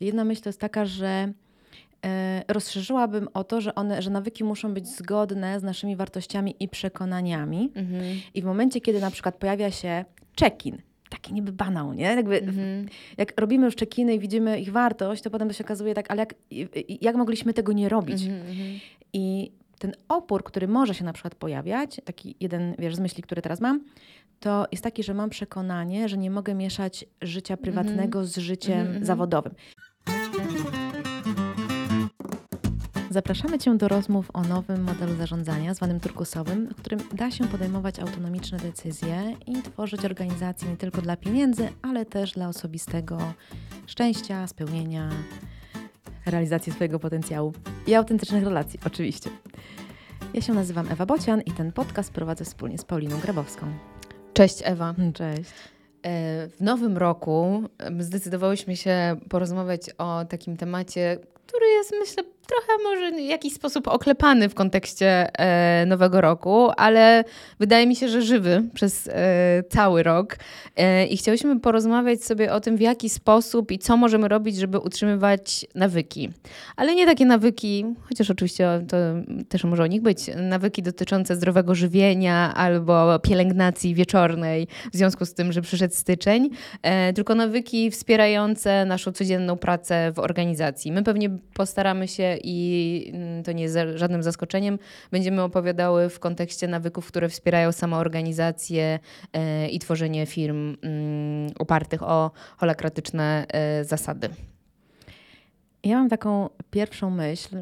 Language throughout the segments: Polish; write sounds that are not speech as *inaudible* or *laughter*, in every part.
Jedna myśl to jest taka, że e, rozszerzyłabym o to, że, one, że nawyki muszą być zgodne z naszymi wartościami i przekonaniami. Mhm. I w momencie, kiedy na przykład pojawia się check-in, taki niby banał, nie? Jakby, mhm. Jak robimy już check-iny i widzimy ich wartość, to potem to się okazuje tak, ale jak, jak mogliśmy tego nie robić? Mhm, mhm. I ten opór, który może się na przykład pojawiać, taki jeden, wiesz, z myśli, które teraz mam, to jest taki, że mam przekonanie, że nie mogę mieszać życia prywatnego z życiem zawodowym. Zapraszamy Cię do rozmów o nowym modelu zarządzania, zwanym turkusowym, w którym da się podejmować autonomiczne decyzje i tworzyć organizacje nie tylko dla pieniędzy, ale też dla osobistego szczęścia, spełnienia, realizacji swojego potencjału i autentycznych relacji, oczywiście. Ja się nazywam Ewa Bocian i ten podcast prowadzę wspólnie z Pauliną Grabowską. Cześć Ewa. Cześć. E, w nowym roku zdecydowałyśmy się porozmawiać o takim temacie, który jest myślę trochę może w jakiś sposób oklepany w kontekście e, nowego roku, ale wydaje mi się, że żywy przez e, cały rok. E, I chciałyśmy porozmawiać sobie o tym, w jaki sposób i co możemy robić, żeby utrzymywać nawyki. Ale nie takie nawyki, chociaż oczywiście to też może o nich być, nawyki dotyczące zdrowego żywienia albo pielęgnacji wieczornej w związku z tym, że przyszedł styczeń, e, tylko nawyki wspierające naszą codzienną pracę w organizacji. My pewnie postaramy się i mm, to nie jest żadnym zaskoczeniem. Będziemy opowiadały w kontekście nawyków, które wspierają samoorganizację e, i tworzenie firm mm, opartych o holakratyczne e, zasady. Ja mam taką pierwszą myśl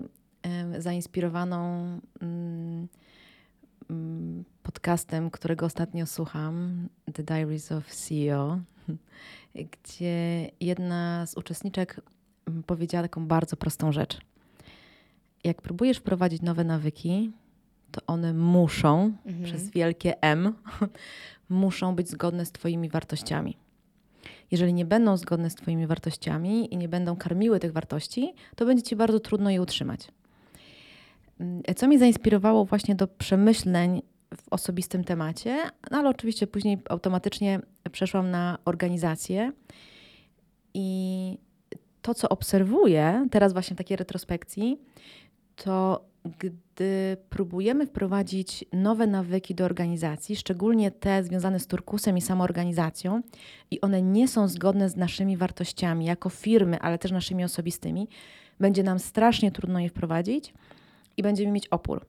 zainspirowaną mm, podcastem, którego ostatnio słucham, The Diaries of CEO, gdzie jedna z uczestniczek powiedziała taką bardzo prostą rzecz jak próbujesz wprowadzić nowe nawyki, to one muszą, mhm. przez wielkie M, *laughs* muszą być zgodne z Twoimi wartościami. Jeżeli nie będą zgodne z Twoimi wartościami i nie będą karmiły tych wartości, to będzie Ci bardzo trudno je utrzymać. Mm, co mi zainspirowało właśnie do przemyśleń w osobistym temacie, no ale oczywiście później automatycznie przeszłam na organizację i to, co obserwuję teraz właśnie w takiej retrospekcji, to gdy próbujemy wprowadzić nowe nawyki do organizacji, szczególnie te związane z turkusem i samoorganizacją, i one nie są zgodne z naszymi wartościami jako firmy, ale też naszymi osobistymi, będzie nam strasznie trudno je wprowadzić i będziemy mieć opór.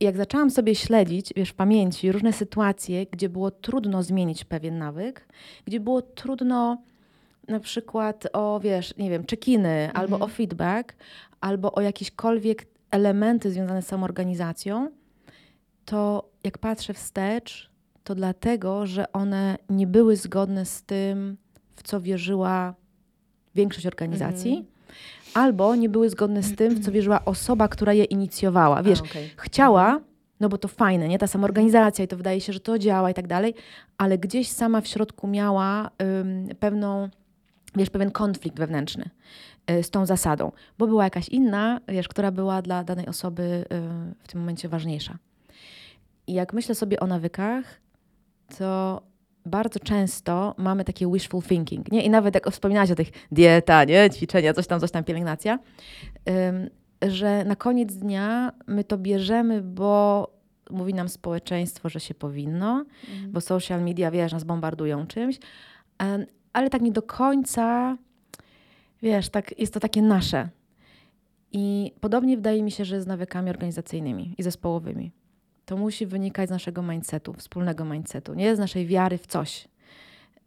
I jak zaczęłam sobie śledzić, wiesz, w pamięci różne sytuacje, gdzie było trudno zmienić pewien nawyk, gdzie było trudno na przykład o, wiesz, nie wiem, check-iny, mhm. albo o feedback, albo o jakiekolwiek elementy związane z samoorganizacją, to jak patrzę wstecz, to dlatego, że one nie były zgodne z tym, w co wierzyła większość organizacji, mm. albo nie były zgodne z tym, w co wierzyła osoba, która je inicjowała. Wiesz, A, okay. chciała, no bo to fajne, nie? Ta sama organizacja i to wydaje się, że to działa i tak dalej, ale gdzieś sama w środku miała ym, pewną, wiesz, pewien konflikt wewnętrzny. Y, z tą zasadą, bo była jakaś inna, wiesz, która była dla danej osoby y, w tym momencie ważniejsza. I jak myślę sobie o nawykach, to bardzo często mamy takie wishful thinking, nie? I nawet jak wspominałaś o tych dieta, nie? Ćwiczenia, coś tam, coś tam, pielęgnacja, że na koniec dnia my to bierzemy, bo mówi nam społeczeństwo, że się powinno, mhm. bo social media, wiesz, nas bombardują czymś, ale tak nie do końca Wiesz, tak, jest to takie nasze. I podobnie wydaje mi się, że z nawykami organizacyjnymi i zespołowymi. To musi wynikać z naszego mindsetu, wspólnego mindsetu, nie z naszej wiary w coś.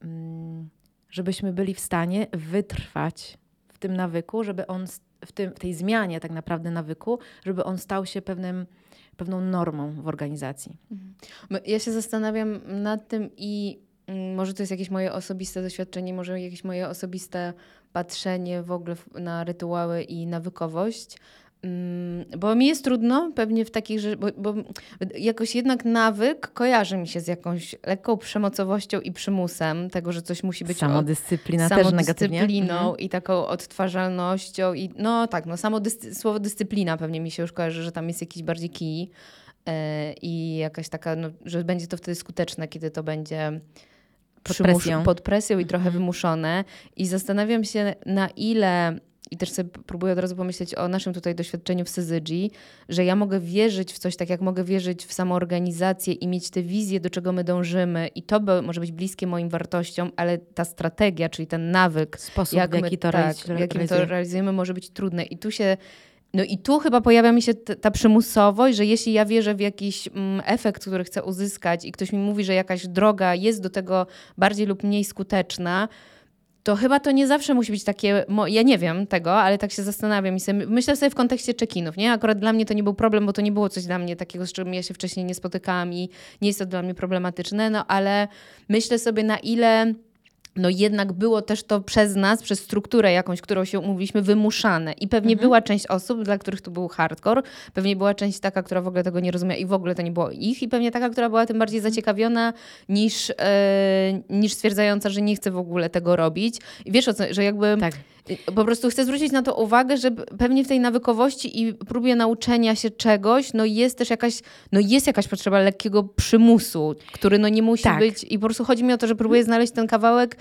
Mm, żebyśmy byli w stanie wytrwać w tym nawyku, żeby on w, tym, w tej zmianie tak naprawdę nawyku, żeby on stał się pewnym, pewną normą w organizacji. Mhm. Ja się zastanawiam nad tym i może to jest jakieś moje osobiste doświadczenie, może jakieś moje osobiste patrzenie w ogóle na rytuały i nawykowość. Mm, bo mi jest trudno pewnie w takich rzeczach, bo, bo, jakoś jednak nawyk kojarzy mi się z jakąś lekką przemocowością i przymusem tego, że coś musi być. Samodyscyplina od, też negatywnie. Mhm. i taką odtwarzalnością. I, no tak, no samo dyscy, słowo dyscyplina pewnie mi się już kojarzy, że tam jest jakiś bardziej kij yy, i jakaś taka, no, że będzie to wtedy skuteczne, kiedy to będzie pod presją. pod presją i trochę Mhm. wymuszone. I zastanawiam się, na ile. I też sobie próbuję od razu pomyśleć o naszym tutaj doświadczeniu w Syzygi, że ja mogę wierzyć w coś, tak jak mogę wierzyć w samoorganizację i mieć tę wizję, do czego my dążymy, i to może być bliskie moim wartościom, ale ta strategia, czyli ten nawyk, Sposób, jak w jaki my, to tak, realiz- jakim realizujemy, może być trudne. I tu się. No i tu chyba pojawia mi się ta przymusowość, że jeśli ja wierzę w jakiś mm, efekt, który chcę uzyskać i ktoś mi mówi, że jakaś droga jest do tego bardziej lub mniej skuteczna, to chyba to nie zawsze musi być takie, ja nie wiem tego, ale tak się zastanawiam i sobie, myślę sobie w kontekście check-inów, nie? Akurat dla mnie to nie był problem, bo to nie było coś dla mnie takiego, z czym ja się wcześniej nie spotykałam i nie jest to dla mnie problematyczne, no ale myślę sobie na ile no jednak było też to przez nas, przez strukturę jakąś, którą się umówiliśmy, wymuszane. I pewnie Mhm. była część osób, dla których to był hardcore, pewnie była część taka, która w ogóle tego nie rozumiała i w ogóle to nie było ich, i pewnie taka, która była tym bardziej Mhm. zaciekawiona niż, e, niż stwierdzająca, że nie chce w ogóle tego robić. I wiesz o co, że jakby Tak. Po prostu chcę zwrócić na to uwagę, że pewnie w tej nawykowości i próbie nauczenia się czegoś, no jest też jakaś, no jest jakaś potrzeba lekkiego przymusu, który no nie musi Tak. być i po prostu chodzi mi o to, że próbuję znaleźć ten kawałek,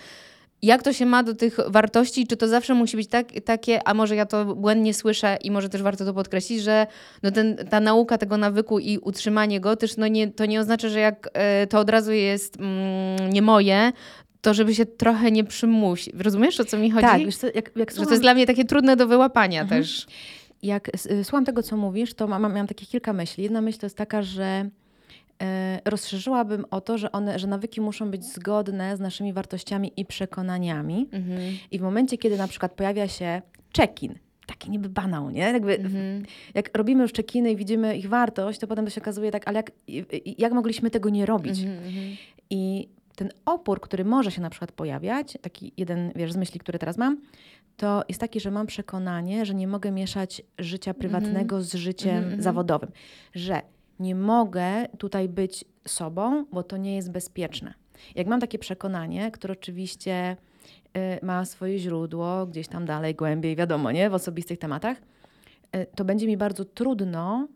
jak to się ma do tych wartości, czy to zawsze musi być tak, takie, a może ja to błędnie słyszę i może też warto to podkreślić, że no ten, ta nauka tego nawyku i utrzymanie go też no nie, to nie oznacza, że jak e, to od razu jest mm, nie moje, to żeby się trochę nie przymusić. Rozumiesz, o co mi chodzi? Tak, wiesz co, jak, jak Że to słucham- jest dla mnie takie trudne do wyłapania Mhm. też. Jak y, słucham tego, co mówisz, to mam, miałam takie kilka myśli. Jedna myśl to jest taka, że e, rozszerzyłabym o to, że, one, że nawyki muszą być zgodne z naszymi wartościami i przekonaniami. I w momencie, kiedy na przykład pojawia się check-in, taki niby banał, nie? Jakby, Mhm. Jak robimy już check-iny i widzimy ich wartość, to potem to się okazuje tak, ale jak, jak mogliśmy tego nie robić? Mhm, mhm. I ten opór, który może się na przykład pojawiać, taki jeden wiesz, z myśli, które teraz mam, to jest taki, że mam przekonanie, że nie mogę mieszać życia prywatnego z życiem Mhm, mhm. zawodowym. Że nie mogę tutaj być sobą, bo to nie jest bezpieczne. Jak mam takie przekonanie, które oczywiście y, ma swoje źródło gdzieś tam dalej, głębiej, wiadomo, nie? W osobistych tematach, y, to będzie mi bardzo trudno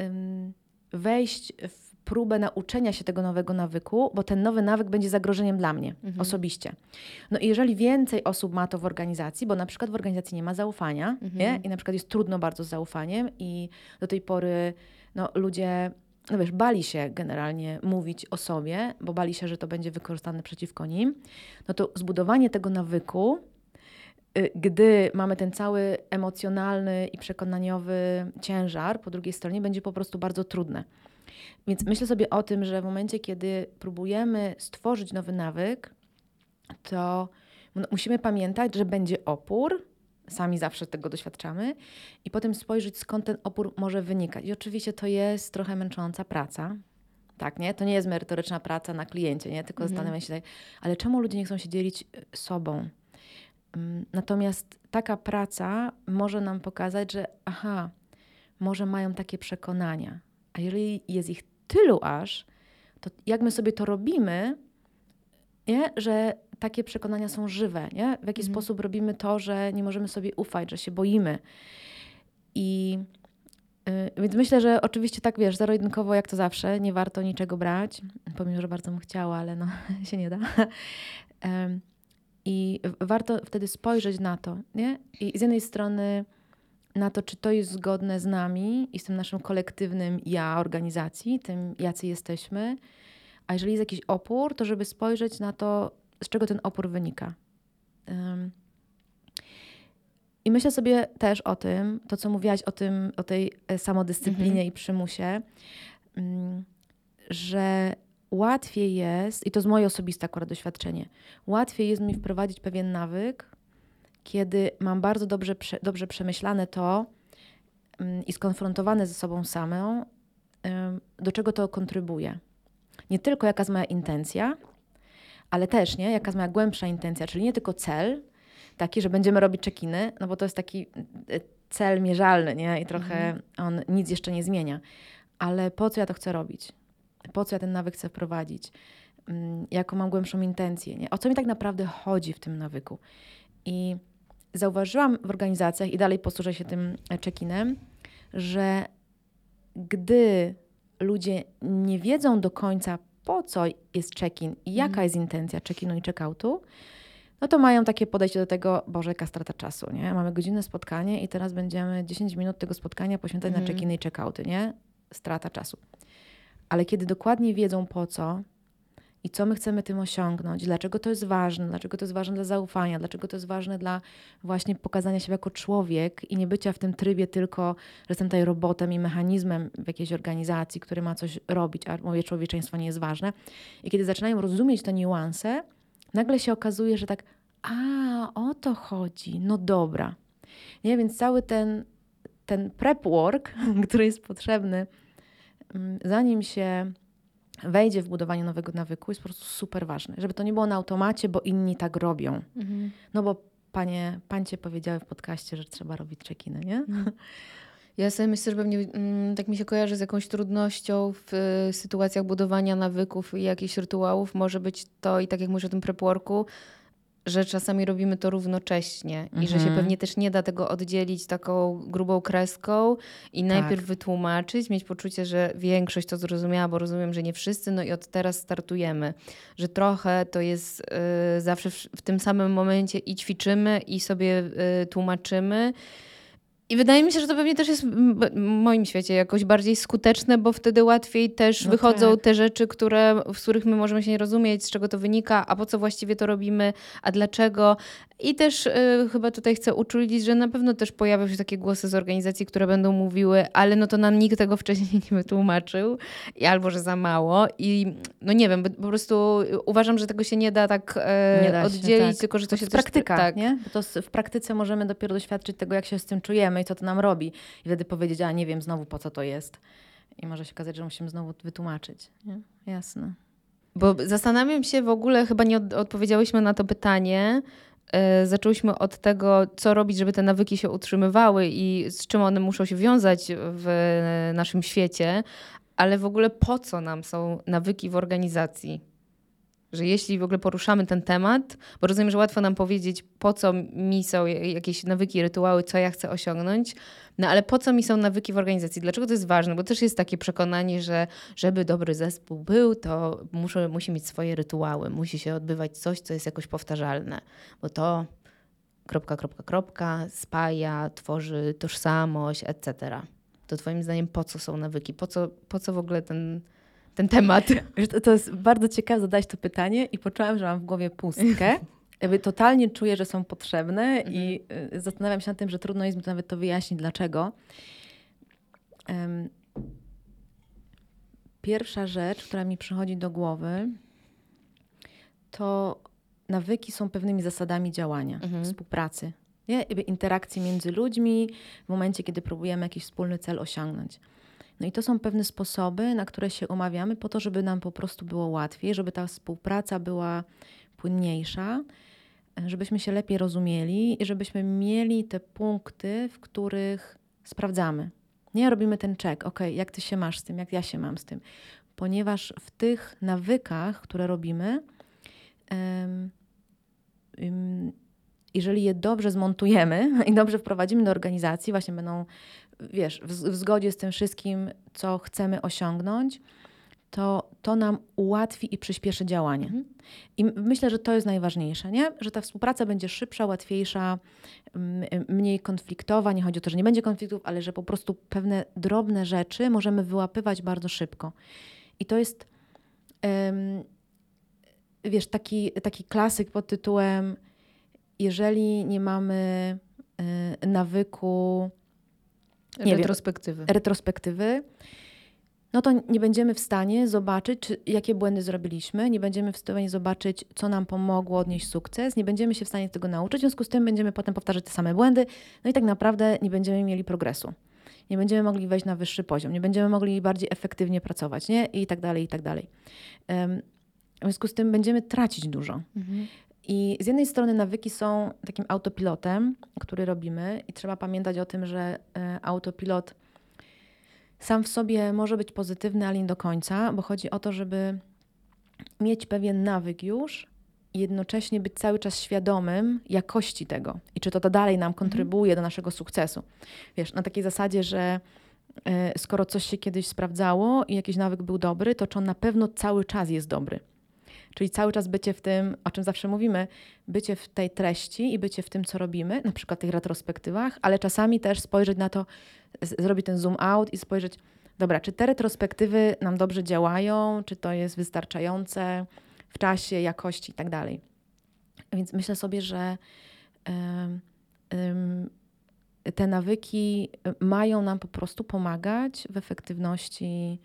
ym, wejść w próbę nauczenia się tego nowego nawyku, bo ten nowy nawyk będzie zagrożeniem dla mnie Mhm. osobiście. No i jeżeli więcej osób ma to w organizacji, bo na przykład w organizacji nie ma zaufania Mhm. nie? i na przykład jest trudno bardzo z zaufaniem i do tej pory no, ludzie, no wiesz, bali się generalnie mówić o sobie, bo bali się, że to będzie wykorzystane przeciwko nim, no to zbudowanie tego nawyku y, gdy mamy ten cały emocjonalny i przekonaniowy ciężar po drugiej stronie, będzie po prostu bardzo trudne. Więc myślę sobie o tym, że w momencie, kiedy próbujemy stworzyć nowy nawyk, to musimy pamiętać, że będzie opór. Sami zawsze tego doświadczamy, i potem spojrzeć, skąd ten opór może wynikać. I oczywiście to jest trochę męcząca praca. Tak, nie? To nie jest merytoryczna praca na kliencie, nie? Tylko Mhm. zastanawiam się, ale czemu ludzie nie chcą się dzielić y, sobą? Mm, Natomiast taka praca może nam pokazać, że aha, może mają takie przekonania. A jeżeli jest ich tylu aż, to jak my sobie to robimy, nie? że takie przekonania są żywe, nie? w jaki Mhm. sposób robimy to, że nie możemy sobie ufać, że się boimy. I y, więc myślę, że oczywiście tak wiesz, zero-jedynkowo jak to zawsze, nie warto niczego brać, pomimo, że bardzo bym chciała, ale no *laughs* się nie da. I warto wtedy spojrzeć na to, nie? I z jednej strony na to, czy to jest zgodne z nami i z tym naszym kolektywnym ja organizacji, tym jacy jesteśmy, a jeżeli jest jakiś opór, to żeby spojrzeć na to, z czego ten opór wynika. Em, I myślę sobie też o tym, to co mówiłaś o tym, o tej e, samodyscyplinie Mhm. i przymusie, mm, że łatwiej jest, i to jest moje osobiste akurat doświadczenie, łatwiej jest mi wprowadzić pewien nawyk, kiedy mam bardzo dobrze, dobrze przemyślane to mm, i skonfrontowane ze sobą samą, do czego to kontrybuje. Nie tylko jaka jest moja intencja, ale też nie, jaka jest moja głębsza intencja, czyli nie tylko cel, taki, że będziemy robić czekiny, no bo to jest taki y, cel mierzalny, nie? I trochę on nic jeszcze nie zmienia. Ale po co ja to chcę robić? Po co ja ten nawyk chcę wprowadzić? Mm, Jaką mam głębszą intencję? Nie? O co mi tak naprawdę chodzi w tym nawyku? I zauważyłam w organizacjach, i dalej posłużę się tym check-inem, że gdy ludzie nie wiedzą do końca, po co jest check-in i jaka Mhm. jest intencja check-inu i check-outu, no to mają takie podejście do tego, Boże, jaka strata czasu, nie? Mamy godzinne spotkanie i teraz będziemy 10 minut tego spotkania poświęcać Mhm. na check-iny i check-outy, nie? Strata czasu. Ale kiedy dokładnie wiedzą po co i co my chcemy tym osiągnąć, dlaczego to jest ważne, dlaczego to jest ważne dla zaufania, dlaczego to jest ważne dla właśnie pokazania siebie jako człowiek i nie bycia w tym trybie tylko, że jestem tutaj robotem i mechanizmem w jakiejś organizacji, który ma coś robić, a moje człowieczeństwo nie jest ważne. I kiedy zaczynają rozumieć te niuanse, nagle się okazuje, że tak, a o to chodzi, no dobra. Nie, więc cały ten, ten prep work, *laughs* który jest potrzebny, mm, zanim się wejdzie w budowanie nowego nawyku, jest po prostu super ważny. Żeby to nie było na automacie, bo inni tak robią. Mhm. No bo panie, pańcie powiedziały w podcaście, że trzeba robić check-iny, nie? *laughs* Ja sobie myślę, że pewnie mm, tak mi się kojarzy z jakąś trudnością w y, sytuacjach budowania nawyków i jakichś rytuałów. Może być to i tak jak mówisz o tym prepworku, że czasami robimy to równocześnie i że się Mhm. pewnie też nie da tego oddzielić taką grubą kreską i najpierw wytłumaczyć, mieć poczucie, że większość to zrozumiała, bo rozumiem, że nie wszyscy, no i od teraz startujemy. Że trochę to jest y, zawsze w, w tym samym momencie i ćwiczymy i sobie y, tłumaczymy. I wydaje mi się, że to pewnie też jest w moim świecie jakoś bardziej skuteczne, bo wtedy łatwiej też No wychodzą tak. te rzeczy, które, z których my możemy się nie rozumieć, z czego to wynika, a po co właściwie to robimy, a dlaczego. I też y, chyba tutaj chcę uczulić, że na pewno też pojawią się takie głosy z organizacji, które będą mówiły, ale no to nam nikt tego wcześniej nie wytłumaczył, i albo że za mało. I no nie wiem, po prostu uważam, że tego się nie da tak e, Nie da się, oddzielić, tak. tylko że to, To się jest też- praktyka, tak. nie? Bo to w praktyce możemy dopiero doświadczyć tego, jak się z tym czujemy co to nam robi. I wtedy powiedzieć, a nie wiem znowu po co to jest. I może się okazać, że musimy znowu wytłumaczyć. Nie? Jasne. Bo zastanawiam się w ogóle, chyba nie od, odpowiedziałyśmy na to pytanie. E, zaczęłyśmy od tego, co robić, żeby te nawyki się utrzymywały i z czym one muszą się wiązać w naszym świecie, ale w ogóle po co nam są nawyki w organizacji? Że jeśli w ogóle poruszamy ten temat, bo rozumiem, że łatwo nam powiedzieć, po co mi są jakieś nawyki, rytuały, co ja chcę osiągnąć, no ale po co mi są nawyki w organizacji? Dlaczego to jest ważne? Bo też jest takie przekonanie, że żeby dobry zespół był, to muszę, musi mieć swoje rytuały, musi się odbywać coś, co jest jakoś powtarzalne, bo to kropka, kropka, kropka, spaja, tworzy tożsamość, etc. To twoim zdaniem po co są nawyki? Po co, po co w ogóle ten, ten temat? To, jest bardzo ciekawe zadać to pytanie i poczułam, że mam w głowie pustkę. Jakby totalnie czuję, że są potrzebne i y, zastanawiam się nad tym, że trudno jest mi nawet to wyjaśnić, dlaczego. Pierwsza rzecz, która mi przychodzi do głowy, to nawyki są pewnymi zasadami działania, Mhm. współpracy, nie? Interakcji między ludźmi w momencie, kiedy próbujemy jakiś wspólny cel osiągnąć. No i to są pewne sposoby, na które się umawiamy po to, żeby nam po prostu było łatwiej, żeby ta współpraca była płynniejsza, żebyśmy się lepiej rozumieli i żebyśmy mieli te punkty, w których sprawdzamy. Nie robimy ten check, ok, jak ty się masz z tym, jak ja się mam z tym. Ponieważ w tych nawykach, które robimy, em, ym, jeżeli je dobrze zmontujemy *laughs* i dobrze wprowadzimy do organizacji, właśnie będą, wiesz, w, w zgodzie z tym wszystkim, co chcemy osiągnąć, to to nam ułatwi i przyspieszy działanie. Mhm. I myślę, że to jest najważniejsze, nie? że ta współpraca będzie szybsza, łatwiejsza, mniej konfliktowa. Nie chodzi o to, że nie będzie konfliktów, ale że po prostu pewne drobne rzeczy możemy wyłapywać bardzo szybko. I to jest, wiesz, taki, taki klasyk pod tytułem jeżeli nie mamy y, nawyku Nie wiem. Retrospektywy. retrospektywy, no to nie będziemy w stanie zobaczyć, czy, jakie błędy zrobiliśmy, nie będziemy w stanie zobaczyć, co nam pomogło odnieść sukces, nie będziemy się w stanie tego nauczyć, w związku z tym będziemy potem powtarzać te same błędy, no i tak naprawdę nie będziemy mieli progresu. Nie będziemy mogli wejść na wyższy poziom, nie będziemy mogli bardziej efektywnie pracować, nie? I tak dalej, i tak dalej. Em, W związku z tym będziemy tracić dużo. Mhm. I z jednej strony nawyki są takim autopilotem, który robimy, i trzeba pamiętać o tym, że e, autopilot sam w sobie może być pozytywny, ale nie do końca, bo chodzi o to, żeby mieć pewien nawyk już i jednocześnie być cały czas świadomym jakości tego i czy to, to dalej nam kontrybuje do naszego sukcesu. Wiesz, na takiej zasadzie, że e, skoro coś się kiedyś sprawdzało i jakiś nawyk był dobry, to czy on na pewno cały czas jest dobry. Czyli cały czas bycie w tym, o czym zawsze mówimy, bycie w tej treści i bycie w tym, co robimy, na przykład w tych retrospektywach, ale czasami też spojrzeć na to, zrobić ten zoom out i spojrzeć, dobra, czy te retrospektywy nam dobrze działają, czy to jest wystarczające w czasie, jakości i tak dalej. Więc myślę sobie, że te nawyki mają nam po prostu pomagać w efektywności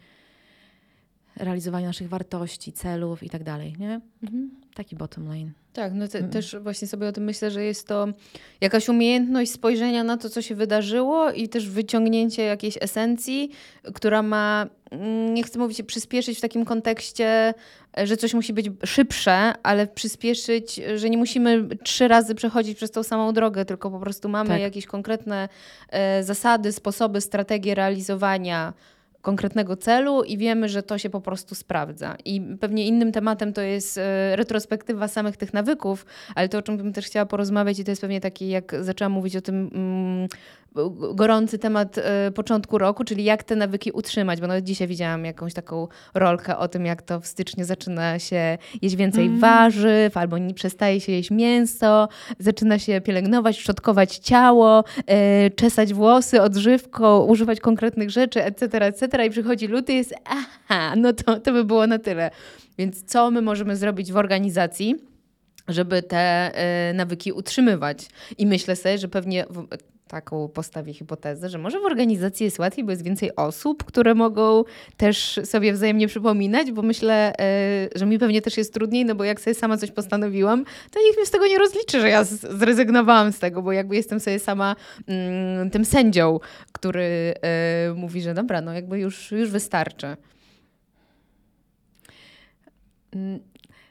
realizowania naszych wartości, celów i tak dalej, nie? Mhm. Taki bottom line. Tak, no te, mm. też właśnie sobie o tym myślę, że jest to jakaś umiejętność spojrzenia na to, co się wydarzyło i też wyciągnięcie jakiejś esencji, która ma, mm, nie chcę mówić przyspieszyć w takim kontekście, że coś musi być szybsze, ale przyspieszyć, że nie musimy trzy razy przechodzić przez tą samą drogę, tylko po prostu mamy tak. jakieś konkretne e, zasady, sposoby, strategie realizowania konkretnego celu i wiemy, że to się po prostu sprawdza. I pewnie innym tematem to jest e, retrospektywa samych tych nawyków, ale to, o czym bym też chciała porozmawiać, i to jest pewnie taki, jak zaczęłam mówić o tym mm, gorący temat e, początku roku, czyli jak te nawyki utrzymać, bo nawet dzisiaj widziałam jakąś taką rolkę o tym, jak to w styczniu zaczyna się jeść więcej mm. warzyw, albo nie przestaje się jeść mięso, zaczyna się pielęgnować, szczotkować ciało, e, czesać włosy odżywką, używać konkretnych rzeczy, etc., etc. I przychodzi luty jest, aha, no to, to by było na tyle. Więc co my możemy zrobić w organizacji? żeby te y, nawyki utrzymywać. I myślę sobie, że pewnie taką postawię hipotezę, że może w organizacji jest łatwiej, bo jest więcej osób, które mogą też sobie wzajemnie przypominać, bo myślę, y, że mi pewnie też jest trudniej, no bo jak sobie sama coś postanowiłam, to nikt mnie z tego nie rozliczy, że ja zrezygnowałam z tego, bo jakby jestem sobie sama mm, tym sędzią, który y, mówi, że dobra, no jakby już, już wystarczy. Mm,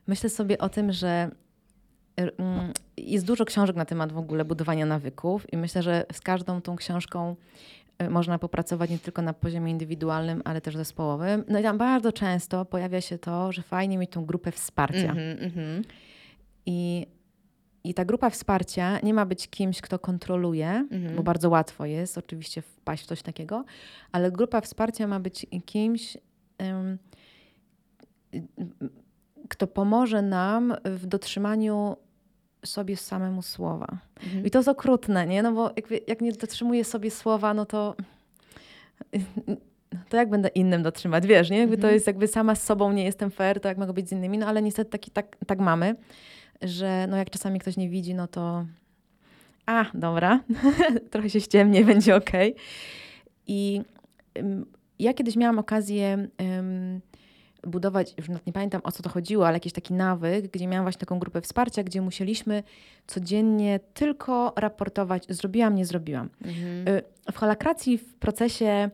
myślę sobie o tym, że jest dużo książek na temat w ogóle budowania nawyków i myślę, że z każdą tą książką y, można popracować nie tylko na poziomie indywidualnym, ale też zespołowym. No i tam bardzo często pojawia się to, że fajnie mieć tą grupę wsparcia. Mm -hmm. I, I ta grupa wsparcia nie ma być kimś, kto kontroluje, mm -hmm. bo bardzo łatwo jest oczywiście wpaść w coś takiego, ale grupa wsparcia ma być kimś, um, kto pomoże nam w dotrzymaniu sobie samemu słowa. Mhm. I to jest okrutne, nie? No bo jak, jak nie dotrzymuję sobie słowa, no to to jak będę innym dotrzymać, wiesz, nie? Jakby mhm. to jest jakby sama z sobą nie jestem fair, to jak mogę być z innymi, no ale niestety taki, tak, tak mamy, że no jak czasami ktoś nie widzi, no to a, dobra, *laughs* trochę się ściemnie, *laughs* będzie okej. Okay. I um, ja kiedyś miałam okazję um, budować, już nie pamiętam o co to chodziło, ale jakiś taki nawyk, gdzie miałam właśnie taką grupę wsparcia, gdzie musieliśmy codziennie tylko raportować, zrobiłam, nie zrobiłam. Mhm. Y, w holakracji, w procesie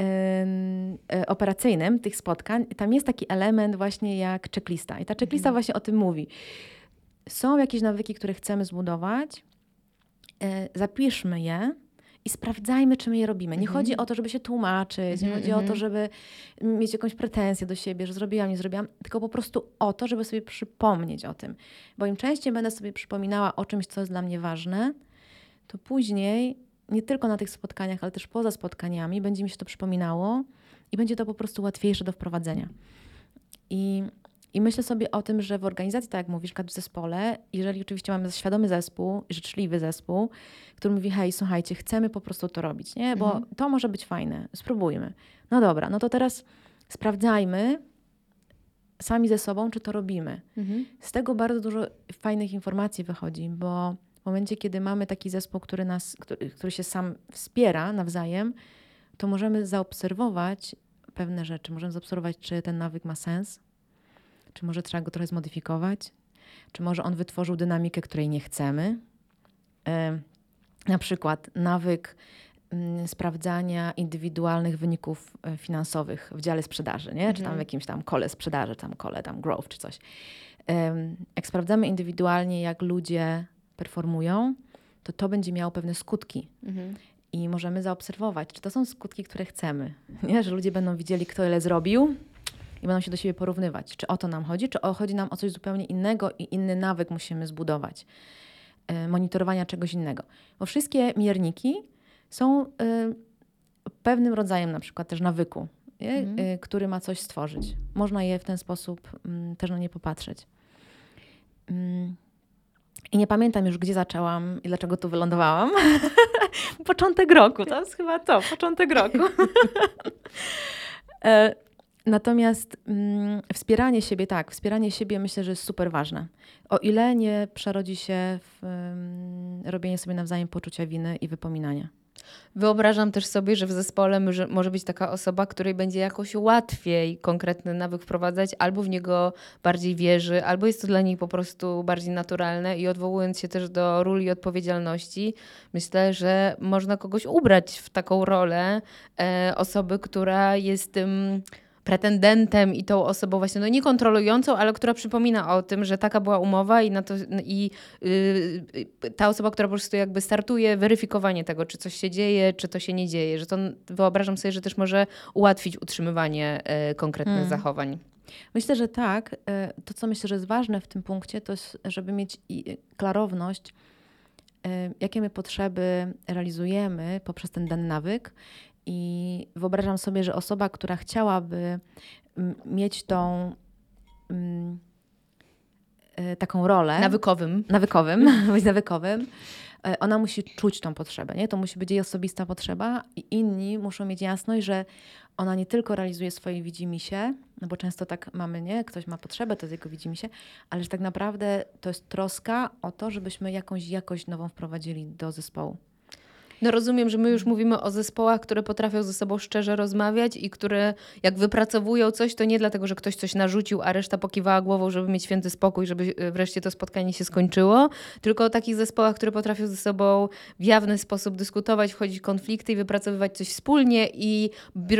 y, operacyjnym tych spotkań, tam jest taki element właśnie jak checklista. I ta checklista mhm. właśnie o tym mówi. Są jakieś nawyki, które chcemy zbudować, y, zapiszmy je, i sprawdzajmy, czy my je robimy. Nie chodzi o to, żeby się tłumaczyć, nie -hmm. chodzi o to, mhm. żeby mieć jakąś pretensję do siebie, że zrobiłam, nie zrobiłam, tylko po prostu o to, żeby sobie przypomnieć o tym. Bo im częściej będę sobie przypominała o czymś, co jest dla mnie ważne, to później nie tylko na tych spotkaniach, ale też poza spotkaniami będzie mi się to przypominało i będzie to po prostu łatwiejsze do wprowadzenia. I i myślę sobie o tym, że w organizacji, tak jak mówisz, w zespole, jeżeli oczywiście mamy świadomy zespół, życzliwy zespół, który mówi, hej, słuchajcie, chcemy po prostu to robić, nie? Bo mhm. to może być fajne, spróbujmy. No dobra, no to teraz sprawdzajmy sami ze sobą, czy to robimy. Mhm. Z tego bardzo dużo fajnych informacji wychodzi, bo w momencie, kiedy mamy taki zespół, który, nas, który, który się sam wspiera nawzajem, to możemy zaobserwować pewne rzeczy. Możemy zaobserwować, czy ten nawyk ma sens, czy może trzeba go trochę zmodyfikować? Czy może on wytworzył dynamikę, której nie chcemy? na przykład nawyk mm, sprawdzania indywidualnych wyników e, finansowych w dziale sprzedaży, nie? czy tam w mhm. jakimś tam kole sprzedaży, tam kole, tam growth czy coś. jak sprawdzamy indywidualnie, jak ludzie performują, to to będzie miało pewne skutki. Mhm. I możemy zaobserwować, czy to są skutki, które chcemy. *laughs* Nie? Że ludzie będą widzieli, kto ile zrobił, i będą się do siebie porównywać. Czy o to nam chodzi, czy o, chodzi nam o coś zupełnie innego i inny nawyk musimy zbudować. E, monitorowania czegoś innego. Bo wszystkie mierniki są y, pewnym rodzajem na przykład też nawyku? Mhm. Y, który ma coś stworzyć. Można je w ten sposób mm, też na nie popatrzeć. Mm. I nie pamiętam już, gdzie zaczęłam i dlaczego tu wylądowałam. *laughs* początek roku, to jest chyba to, początek roku. *laughs* Natomiast mm, wspieranie siebie, tak, wspieranie siebie myślę, że jest super ważne. O ile nie przerodzi się w mm, robienie sobie nawzajem poczucia winy i wypominania. Wyobrażam też sobie, że w zespole może, być taka osoba, której będzie jakoś łatwiej konkretny nawyk wprowadzać, albo w niego bardziej wierzy, albo jest to dla niej po prostu bardziej naturalne. I odwołując się też do ról i odpowiedzialności, myślę, że można kogoś ubrać w taką rolę e, osoby, która jest tym pretendentem i tą osobą właśnie no nie kontrolującą, ale która przypomina o tym, że taka była umowa i, na to, i yy, ta osoba, która po prostu jakby startuje weryfikowanie tego, czy coś się dzieje, czy to się nie dzieje, że to wyobrażam sobie, że też może ułatwić utrzymywanie yy, konkretnych hmm. zachowań. Myślę, że tak. E, to, co myślę, że jest ważne w tym punkcie, to jest, żeby mieć klarowność, e, jakie my potrzeby realizujemy poprzez ten dany nawyk i wyobrażam sobie, że osoba, która chciałaby mieć tą e, taką rolę. Nawykowym. Nawykowym, *laughs* być nawykowym. E, ona musi czuć tą potrzebę, nie? To musi być jej osobista potrzeba i inni muszą mieć jasność, że ona nie tylko realizuje swoje widzimisię, no bo często tak mamy, nie? Ktoś ma potrzebę, to jest jego widzimisię, ale że tak naprawdę to jest troska o to, żebyśmy jakąś jakość nową wprowadzili do zespołu. No rozumiem, że my już mówimy o zespołach, które potrafią ze sobą szczerze rozmawiać i które jak wypracowują coś, to nie dlatego, że ktoś coś narzucił, a reszta pokiwała głową, żeby mieć święty spokój, żeby e, wreszcie to spotkanie się skończyło, tylko o takich zespołach, które potrafią ze sobą w jawny sposób dyskutować, wchodzić w konflikty i wypracowywać coś wspólnie i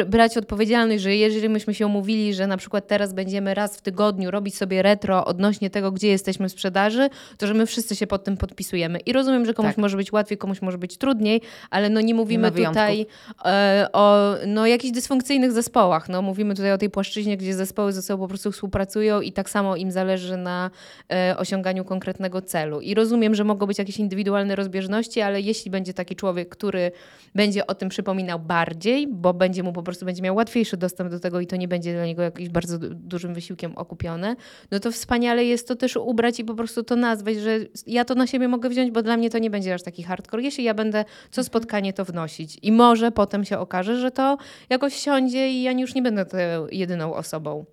brać odpowiedzialność, że jeżeli myśmy się umówili, że na przykład teraz będziemy raz w tygodniu robić sobie retro odnośnie tego, gdzie jesteśmy w sprzedaży, to że my wszyscy się pod tym podpisujemy. I rozumiem, że komuś tak. może być łatwiej, komuś może być trudniej, ale no nie mówimy tutaj e, o no, jakichś dysfunkcyjnych zespołach. No, mówimy tutaj o tej płaszczyźnie, gdzie zespoły ze sobą po prostu współpracują i tak samo im zależy na e, osiąganiu konkretnego celu. I rozumiem, że mogą być jakieś indywidualne rozbieżności, ale jeśli będzie taki człowiek, który będzie o tym przypominał bardziej, bo będzie mu po prostu będzie miał łatwiejszy dostęp do tego i to nie będzie dla niego jakimś bardzo dużym wysiłkiem okupione, no to wspaniale jest to też ubrać i po prostu to nazwać, że ja to na siebie mogę wziąć, bo dla mnie to nie będzie aż taki hardcore. Jeśli ja będę co spotkanie to wnosić i może potem się okaże, że to jakoś siądzie i ja już nie będę tą jedyną osobą.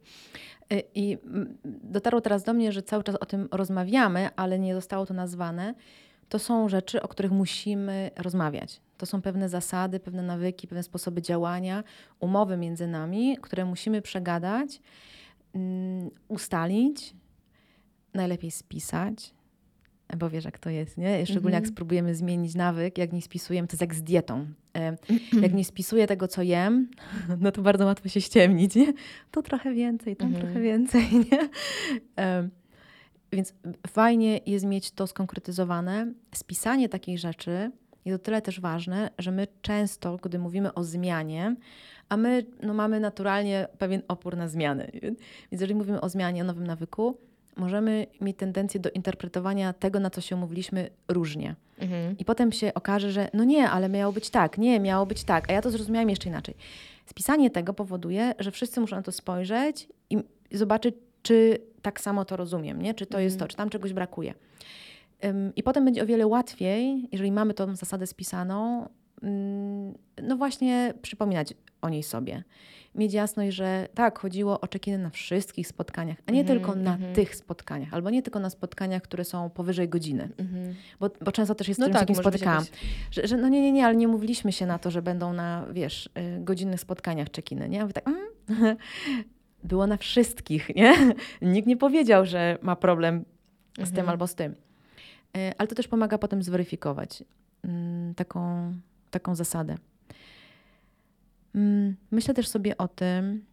Y, I dotarło teraz do mnie, że cały czas o tym rozmawiamy, ale nie zostało to nazwane. To są rzeczy, o których musimy rozmawiać. To są pewne zasady, pewne nawyki, pewne sposoby działania, umowy między nami, które musimy przegadać, mm, ustalić, najlepiej spisać, bo wiesz, jak to jest, nie? Szczególnie jak mhm. spróbujemy zmienić nawyk, jak nie spisujemy, to jest jak z dietą. E, *clears throat* jak nie spisuję tego, co jem, *laughs* no to bardzo łatwo się ściemnić, nie? To trochę więcej, tam trochę mhm. więcej, *laughs* nie? E, więc fajnie jest mieć to skonkretyzowane. Spisanie takich rzeczy jest o tyle też ważne, że my często, gdy mówimy o zmianie, a my no, mamy naturalnie pewien opór na zmiany. *laughs* Więc jeżeli mówimy o zmianie, o nowym nawyku, możemy mieć tendencję do interpretowania tego, na co się umówiliśmy, różnie. Mhm. I potem się okaże, że no nie, ale miało być tak, nie, miało być tak, a ja to zrozumiałam jeszcze inaczej. Spisanie tego powoduje, że wszyscy muszą na to spojrzeć i zobaczyć, czy tak samo to rozumiem, nie? czy to mhm. jest to, czy tam czegoś brakuje. I potem będzie o wiele łatwiej, jeżeli mamy tą zasadę spisaną, no właśnie przypominać o niej sobie mieć jasność, że tak, chodziło o check na wszystkich spotkaniach, a nie mm -hmm, tylko na mm -hmm. tych spotkaniach, albo nie tylko na spotkaniach, które są powyżej godziny. Mm -hmm. bo, bo często też jest no tak, takim spotykałam, że, że no nie, nie, nie, ale nie mówiliśmy się na to, że będą na, wiesz, y, godzinnych spotkaniach check-iny, nie? A tak, mm? *laughs* było na wszystkich, nie? *laughs* Nikt nie powiedział, że ma problem z tym mhm. albo z tym. Y, ale to też pomaga potem zweryfikować mm, taką, taką zasadę. Mm, myślę też sobie o tym,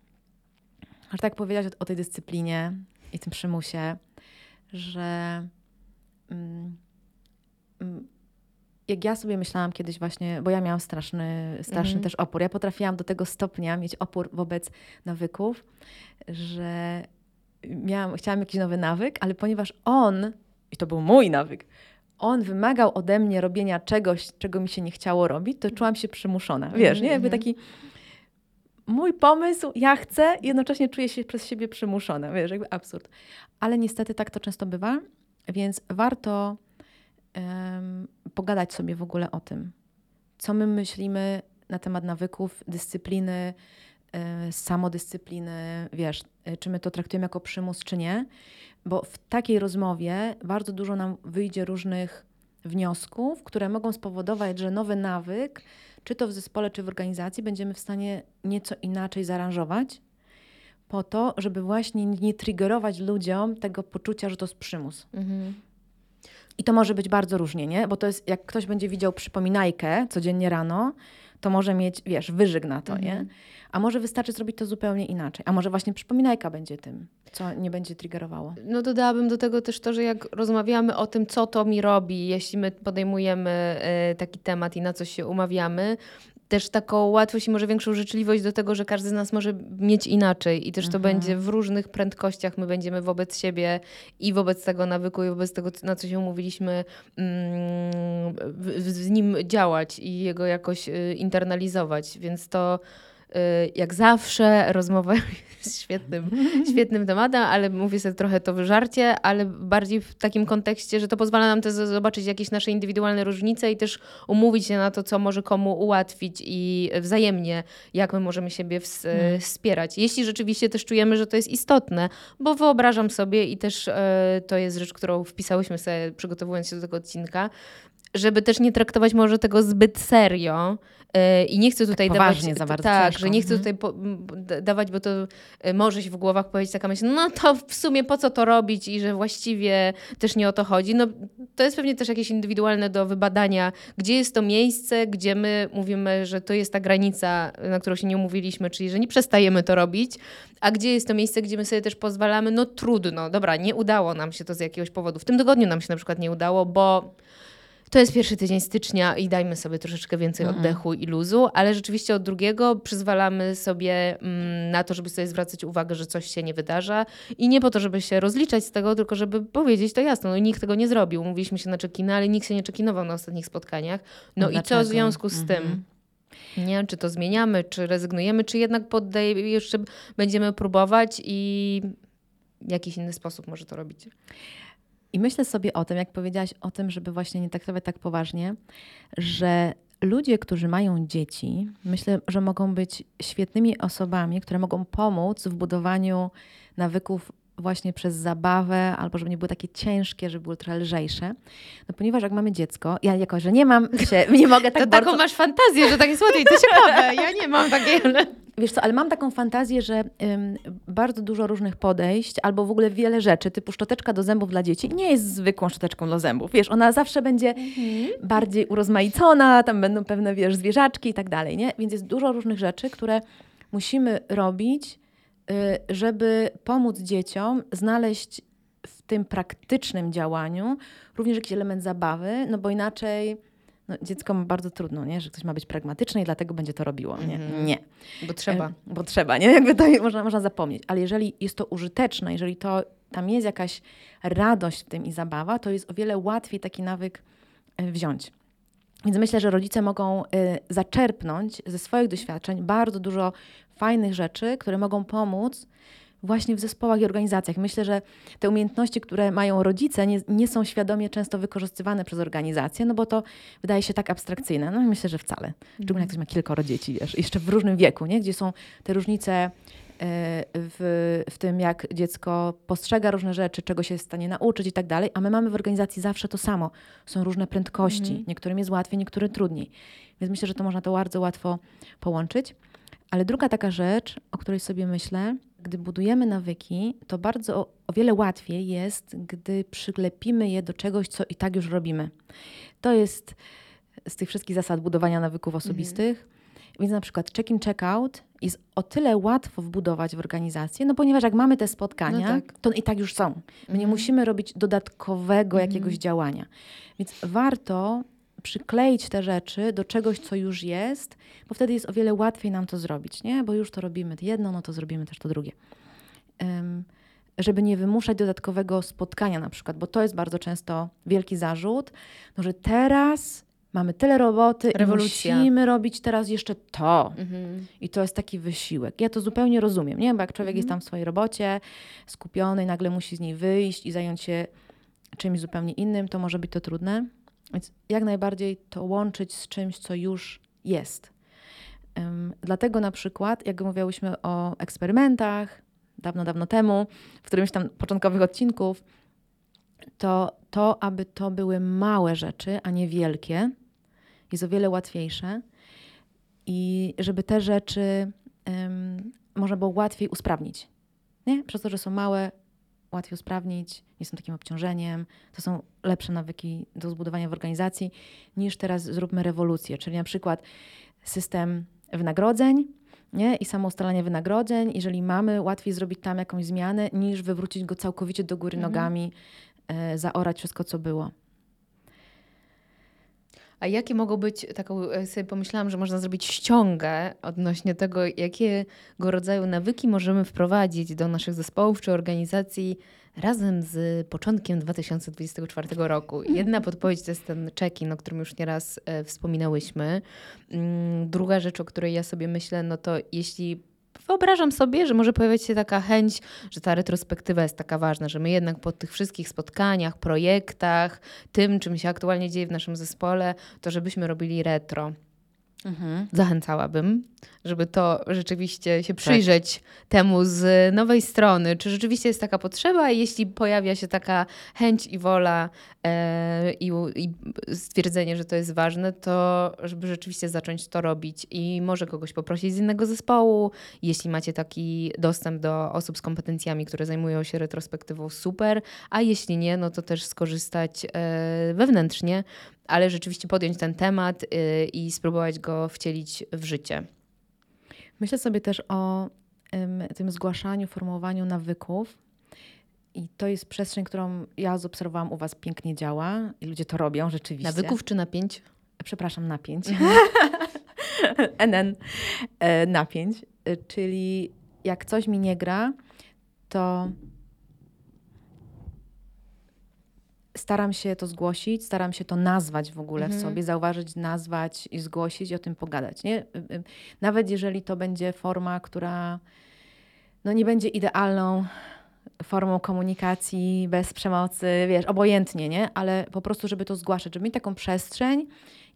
że tak powiedzieć o, tej dyscyplinie i tym przymusie, że mm, mm, jak ja sobie myślałam kiedyś właśnie, bo ja miałam straszny, straszny mhm. też opór. Ja potrafiłam do tego stopnia mieć opór wobec nawyków, że miałam, chciałam jakiś nowy nawyk, ale ponieważ on, i to był mój nawyk, on wymagał ode mnie robienia czegoś, czego mi się nie chciało robić, to czułam się przymuszona. Wiesz, nie? Jakby taki mój pomysł, ja chcę, jednocześnie czuję się przez siebie przymuszona. Wiesz, jakby absurd. Ale niestety tak to często bywa, więc warto um, pogadać sobie w ogóle o tym, co my myślimy na temat nawyków, dyscypliny, samodyscypliny, wiesz, y, czy my to traktujemy jako przymus, czy nie. Bo w takiej rozmowie bardzo dużo nam wyjdzie różnych wniosków, które mogą spowodować, że nowy nawyk, czy to w zespole, czy w organizacji, będziemy w stanie nieco inaczej zaaranżować, po to, żeby właśnie nie triggerować ludziom tego poczucia, że to jest przymus. Mhm. I to może być bardzo różnie, nie? Bo to jest, jak ktoś będzie widział przypominajkę codziennie rano, to może mieć, wiesz, wyżyg na to, mhm. nie? A może wystarczy zrobić to zupełnie inaczej. A może właśnie przypominajka będzie tym, co nie będzie triggerowało. No dodałabym do tego też to, że jak rozmawiamy o tym, co to mi robi, jeśli my podejmujemy y, taki temat i na coś się umawiamy, też taką łatwość i może większą życzliwość do tego, że każdy z nas może mieć inaczej i też to mhm. będzie w różnych prędkościach. My będziemy wobec siebie i wobec tego nawyku i wobec tego, na co się umówiliśmy, mm, z nim działać i jego jakoś y, internalizować. Więc to jak zawsze rozmowa *laughs* jest świetnym, świetnym tematem, ale mówię sobie trochę to wyżarcie, ale bardziej w takim kontekście, że to pozwala nam też zobaczyć jakieś nasze indywidualne różnice i też umówić się na to, co może komu ułatwić i wzajemnie, jak my możemy siebie hmm. wspierać. Jeśli rzeczywiście też czujemy, że to jest istotne, bo wyobrażam sobie i też e, to jest rzecz, którą wpisałyśmy sobie przygotowując się do tego odcinka, żeby też nie traktować może tego zbyt serio, E, I nie chcę tutaj tak dawać. za bardzo tak, ciężko. że nie chcę mhm. tutaj po, dawać, bo to e, może się w głowach powiedzieć taka myśl, no to w sumie po co to robić i że właściwie też nie o to chodzi. No to jest pewnie też jakieś indywidualne do wybadania, gdzie jest to miejsce, gdzie my mówimy, że to jest ta granica, na którą się nie umówiliśmy, czyli że nie przestajemy to robić, a gdzie jest to miejsce, gdzie my sobie też pozwalamy, no trudno, dobra, nie udało nam się to z jakiegoś powodu. W tym tygodniu nam się na przykład nie udało, bo to jest pierwszy tydzień stycznia i dajmy sobie troszeczkę więcej mhm. oddechu i luzu, ale rzeczywiście od drugiego przyzwalamy sobie mm, na to, żeby sobie zwracać uwagę, że coś się nie wydarza i nie po to, żeby się rozliczać z tego, tylko żeby powiedzieć to jasno, no nikt tego nie zrobił. Mówiliśmy się na czekiny, ale nikt się nie czekinował na ostatnich spotkaniach. No i co w związku z mhm. tym? Nie czy to zmieniamy, czy rezygnujemy, czy jednak poddajemy, jeszcze będziemy próbować i w jakiś inny sposób może to robić. I myślę sobie o tym, jak powiedziałaś o tym, żeby właśnie nie traktować tak poważnie, że ludzie, którzy mają dzieci, myślę, że mogą być świetnymi osobami, które mogą pomóc w budowaniu nawyków właśnie przez zabawę, albo żeby nie były takie ciężkie, żeby były trochę lżejsze. No ponieważ jak mamy dziecko, ja jako, że nie mam się, nie mogę *laughs* tak to bardzo... taką masz fantazję, że tak jest łatwiej, to ciekawe. Ja nie mam takiej. *laughs* Wiesz co, ale mam taką fantazję, że ym, bardzo dużo różnych podejść, albo w ogóle wiele rzeczy, typu szczoteczka do zębów dla dzieci, nie jest zwykłą szczoteczką do zębów. Wiesz, ona zawsze będzie mhm. bardziej urozmaicona, tam będą pewne, wiesz, zwierzaczki i tak dalej, nie? Więc jest dużo różnych rzeczy, które musimy robić, y, żeby pomóc dzieciom znaleźć w tym praktycznym działaniu również jakiś element zabawy, no bo inaczej no, dziecko ma bardzo trudno, nie? że ktoś ma być pragmatyczny i dlatego będzie to robiło. Nie. -hmm. nie. Bo trzeba. Bo trzeba, nie? *laughs* Jakby to można, można zapomnieć. Ale jeżeli jest to użyteczne, jeżeli to tam jest jakaś radość w tym i zabawa, to jest o wiele łatwiej taki nawyk e, wziąć. Więc myślę, że rodzice mogą y, zaczerpnąć ze swoich doświadczeń bardzo dużo fajnych rzeczy, które mogą pomóc właśnie w zespołach i organizacjach. Myślę, że te umiejętności, które mają rodzice, nie, nie są świadomie często wykorzystywane przez organizacje, no bo to wydaje się tak abstrakcyjne. No myślę, że wcale. Szczególnie jak ktoś ma kilkoro dzieci, wiesz, jeszcze w różnym wieku, nie? gdzie są te różnice e, w, w tym, jak dziecko postrzega różne rzeczy, czego się jest w stanie nauczyć i tak dalej, a my mamy w organizacji zawsze to samo. Są różne prędkości, mhm. niektórym jest łatwiej, niektórym trudniej. Więc myślę, że to można to bardzo łatwo połączyć. Ale druga taka rzecz, o której sobie myślę, gdy budujemy nawyki, to bardzo o, o wiele łatwiej jest, gdy przyklepimy je do czegoś, co i tak już robimy. To jest z tych wszystkich zasad budowania nawyków mhm. osobistych. Mhm. Więc na przykład check-in, check-out jest o tyle łatwo wbudować w organizację, no ponieważ jak mamy te spotkania, no tak. to i tak już są. My mhm. nie musimy robić dodatkowego mhm. jakiegoś działania. Więc warto przykleić te rzeczy do czegoś, co już jest, bo wtedy jest o wiele łatwiej nam to zrobić, nie? Bo już to robimy jedno, no to zrobimy też to drugie. Um, żeby nie wymuszać dodatkowego spotkania na przykład, bo to jest bardzo często wielki zarzut, no, że teraz mamy tyle roboty Rewolucja. i musimy robić teraz jeszcze to. Mhm. I to jest taki wysiłek. Ja to zupełnie rozumiem, nie? Bo jak człowiek jest tam w swojej robocie, skupiony i nagle musi z niej wyjść i zająć się czymś zupełnie innym, to może być to trudne. Więc jak najbardziej to łączyć z czymś, co już jest. Dlatego na przykład, jak mówiłyśmy o eksperymentach dawno, dawno temu, w którymś tam początkowych odcinków, to to, aby to były małe rzeczy, a nie wielkie, jest o wiele łatwiejsze. I żeby te rzeczy ym, można było łatwiej usprawnić. Nie? Przez to, że są małe, łatwiej usprawnić, nie są takim obciążeniem, to są lepsze nawyki do zbudowania w organizacji, niż teraz zróbmy rewolucję, czyli na przykład system wynagrodzeń nie? i samo ustalanie wynagrodzeń. Jeżeli mamy, łatwiej zrobić tam jakąś zmianę, niż wywrócić go całkowicie do góry Mhm. nogami, e, zaorać wszystko, co było. A jakie mogą być, taką e, sobie pomyślałam, że można zrobić ściągę odnośnie tego, jakiego rodzaju nawyki możemy wprowadzić do naszych zespołów czy organizacji razem z początkiem 2024 roku. Jedna podpowiedź to jest ten check-in, o którym już nieraz e, wspominałyśmy. Mm, Druga rzecz, o której ja sobie myślę, no to jeśli wyobrażam sobie, że może pojawiać się taka chęć, że ta retrospektywa jest taka ważna, że my jednak po tych wszystkich spotkaniach, projektach, tym, czym się aktualnie dzieje w naszym zespole, to żebyśmy robili retro. Zachęcałabym, żeby to rzeczywiście się przyjrzeć temu z nowej strony, czy rzeczywiście jest taka potrzeba, i jeśli pojawia się taka chęć i wola e, i, i stwierdzenie, że to jest ważne, to żeby rzeczywiście zacząć to robić i może kogoś poprosić z innego zespołu. Jeśli macie taki dostęp do osób z kompetencjami, które zajmują się retrospektywą, super, a jeśli nie, no to też skorzystać e, wewnętrznie, ale rzeczywiście podjąć ten temat y, i spróbować go wcielić w życie. Myślę sobie też o ym, tym zgłaszaniu, formułowaniu nawyków. I to jest przestrzeń, którą ja zaobserwowałam u Was pięknie działa i ludzie to robią rzeczywiście. Nawyków czy napięć? Przepraszam, napięć. *laughs* NN e, napięć. E, Czyli jak coś mi nie gra, to staram się to zgłosić, staram się to nazwać w ogóle Mhm. w sobie, zauważyć, nazwać i zgłosić i o tym pogadać. Nie? Y, y, Nawet jeżeli to będzie forma, która no nie będzie idealną formą komunikacji, bez przemocy, wiesz, obojętnie, nie? Ale po prostu, żeby to zgłaszać, żeby mieć taką przestrzeń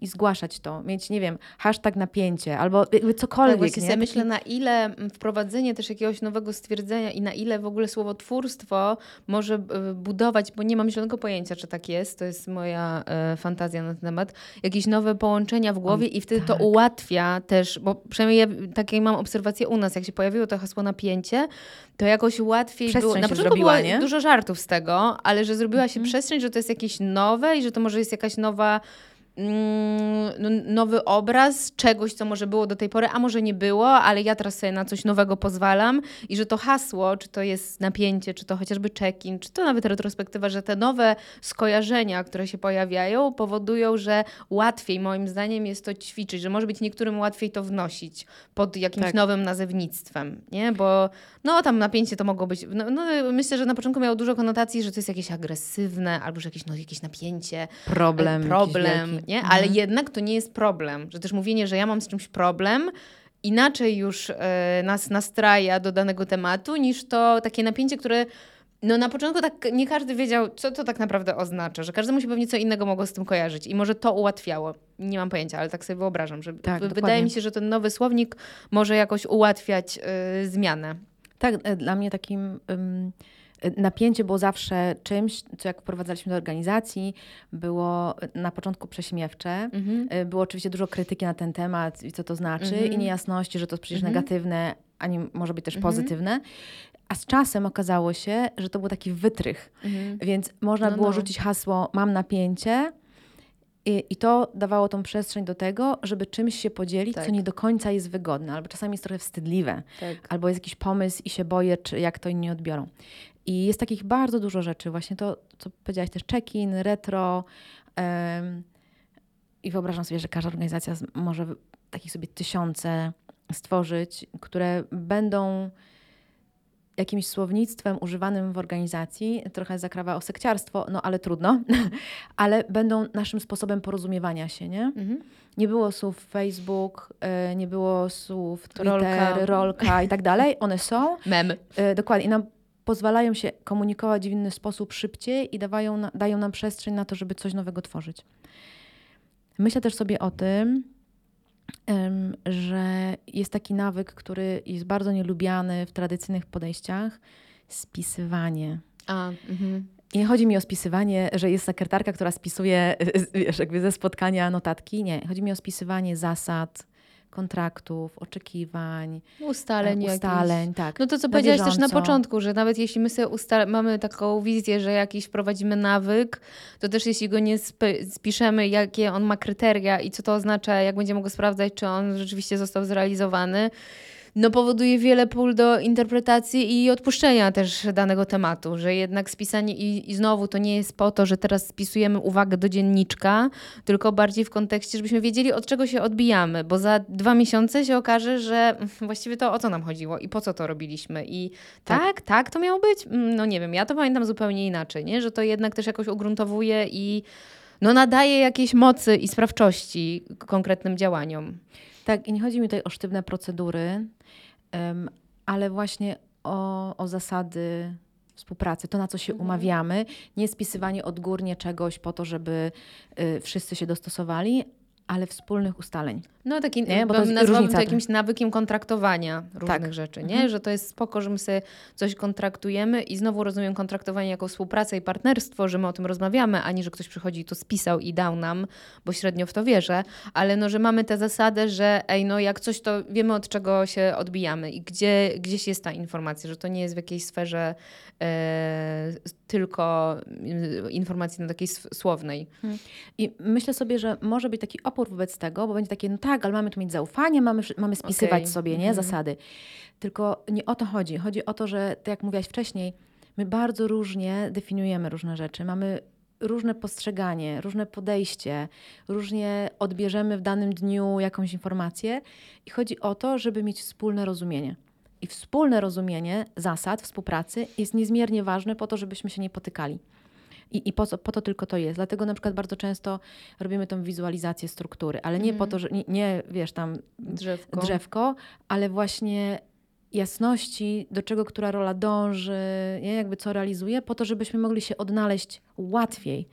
i zgłaszać to. Mieć, nie wiem, hashtag napięcie albo cokolwiek, Tak, właśnie nie? myślę, na ile mm, wprowadzenie też jakiegoś nowego stwierdzenia i na ile w ogóle słowotwórstwo może y, budować, bo nie mam zielonego pojęcia, czy tak jest, to jest moja e, fantazja na ten temat, jakieś nowe połączenia w głowie i wtedy to tak. ułatwia też, bo przynajmniej ja takie mam obserwację u nas, jak się pojawiło to hasło napięcie, to jakoś łatwiej było. Przestrzeń Na się początku zrobiła, było nie? dużo żartów z tego, ale że zrobiła się Mhm. przestrzeń, że to jest jakieś nowe i że to może jest jakaś nowa mm, nowy obraz czegoś, co może było do tej pory, a może nie było, ale ja teraz sobie na coś nowego pozwalam i że to hasło, czy to jest napięcie, czy to chociażby check-in, czy to nawet retrospektywa, że te nowe skojarzenia, które się pojawiają, powodują, że łatwiej moim zdaniem jest to ćwiczyć, że może być niektórym łatwiej to wnosić pod jakimś Tak. nowym nazewnictwem, nie? Bo no tam napięcie to mogło być, no, no myślę, że na początku miało dużo konotacji, że to jest jakieś agresywne, albo że jakieś, no, jakieś napięcie, problem. problem, nie? Mhm. Ale jednak to nie jest problem, że też mówienie, że ja mam z czymś problem, inaczej już e, nas nastraja do danego tematu, niż to takie napięcie, które no na początku tak nie każdy wiedział, co to tak naprawdę oznacza, że każdemu się pewnie co innego mogło z tym kojarzyć i może to ułatwiało. Nie mam pojęcia, ale tak sobie wyobrażam, że Tak, wydaje dokładnie. mi się, że ten nowy słownik może jakoś ułatwiać e, zmianę. Tak, e, dla mnie takim ym, napięcie było zawsze czymś, co jak wprowadzaliśmy do organizacji, było na początku prześmiewcze. Mhm. E, Było oczywiście dużo krytyki na ten temat i co to znaczy Mhm. i niejasności, że to jest przecież Mhm. negatywne, a nie może być też pozytywne. A z czasem okazało się, że to był taki wytrych, więc można No, było no. rzucić hasło mam napięcie i, i to dawało tą przestrzeń do tego, żeby czymś się podzielić, Tak. co nie do końca jest wygodne, albo czasami jest trochę wstydliwe Tak. albo jest jakiś pomysł i się boję, czy jak to inni odbiorą. I jest takich bardzo dużo rzeczy. Właśnie to, co powiedziałaś też, check-in, retro. I wyobrażam sobie, że każda organizacja może takich sobie tysiące stworzyć, które będą jakimś słownictwem używanym w organizacji, trochę zakrawa o sekciarstwo, no ale trudno, *laughs* ale będą naszym sposobem porozumiewania się, nie? Mhm. Nie było słów Facebook, e, nie było słów Twitter, rolka, rolka i tak dalej. One są. *laughs* Mem. E, dokładnie. I nam pozwalają się komunikować w inny sposób szybciej i dawają, dają nam przestrzeń na to, żeby coś nowego tworzyć. Myślę też sobie o tym, że jest taki nawyk, który jest bardzo nielubiany w tradycyjnych podejściach spisywanie. A, mhm. Nie chodzi mi o spisywanie, że jest sekretarka, która spisuje *laughs* wiesz, jakby ze spotkania notatki. Nie, chodzi mi o spisywanie zasad, kontraktów, oczekiwań, ustaleń, e, ustaleń tak. No to co powiedziałaś też na początku, że nawet jeśli my sobie ustal- mamy taką wizję, że jakiś wprowadzimy nawyk, to też jeśli go nie sp- spiszemy, jakie on ma kryteria i co to oznacza, jak będziemy go sprawdzać, czy on rzeczywiście został zrealizowany, no powoduje wiele pól do interpretacji i odpuszczenia też danego tematu, że jednak spisanie i, i znowu to nie jest po to, że teraz spisujemy uwagę do dzienniczka, tylko bardziej w kontekście, żebyśmy wiedzieli od czego się odbijamy, bo za dwa miesiące się okaże, że *laughs* właściwie to o co nam chodziło i po co to robiliśmy i tak, tak, tak to miało być? Mm, no nie wiem, ja to pamiętam zupełnie inaczej, nie? że to jednak też jakoś ugruntowuje i no nadaje jakiejś mocy i sprawczości konkretnym działaniom. Tak, i nie chodzi mi tutaj o sztywne procedury, um, ale właśnie o, o zasady współpracy, to na co się mhm. umawiamy, nie spisywanie odgórnie czegoś po to, żeby y, wszyscy się dostosowali, ale wspólnych ustaleń. No taki, nie? bo to nazwałabym to jakimś nawykiem kontraktowania różnych tak. rzeczy, nie? Mhm. Że to jest spoko, że my sobie coś kontraktujemy i znowu rozumiem kontraktowanie jako współpracę i partnerstwo, że my o tym rozmawiamy, ani że ktoś przychodzi i to spisał i dał nam, bo średnio w to wierzę, ale no, że mamy tę zasadę, że ej, no jak coś, to wiemy od czego się odbijamy i gdzie, gdzieś jest ta informacja, że to nie jest w jakiejś sferze e, tylko e, informacji na takiej słownej. Hmm. I myślę sobie, że może być taki opór wobec tego, bo będzie takie, no tak, ale mamy tu mieć zaufanie, mamy, mamy spisywać okay. sobie nie, mm -hmm. zasady. Tylko nie o to chodzi. Chodzi o to, że tak jak mówiłaś wcześniej, my bardzo różnie definiujemy różne rzeczy. Mamy różne postrzeganie, różne podejście, różnie odbierzemy w danym dniu jakąś informację i chodzi o to, żeby mieć wspólne rozumienie. I wspólne rozumienie zasad współpracy jest niezmiernie ważne po to, żebyśmy się nie potykali. I, i po, co, po to tylko to jest. Dlatego na przykład bardzo często robimy tą wizualizację struktury, ale nie mm. po to, że nie, nie wiesz tam drzewko. drzewko, ale właśnie jasności, do czego która rola dąży, nie? jakby co realizuje, po to, żebyśmy mogli się odnaleźć łatwiej.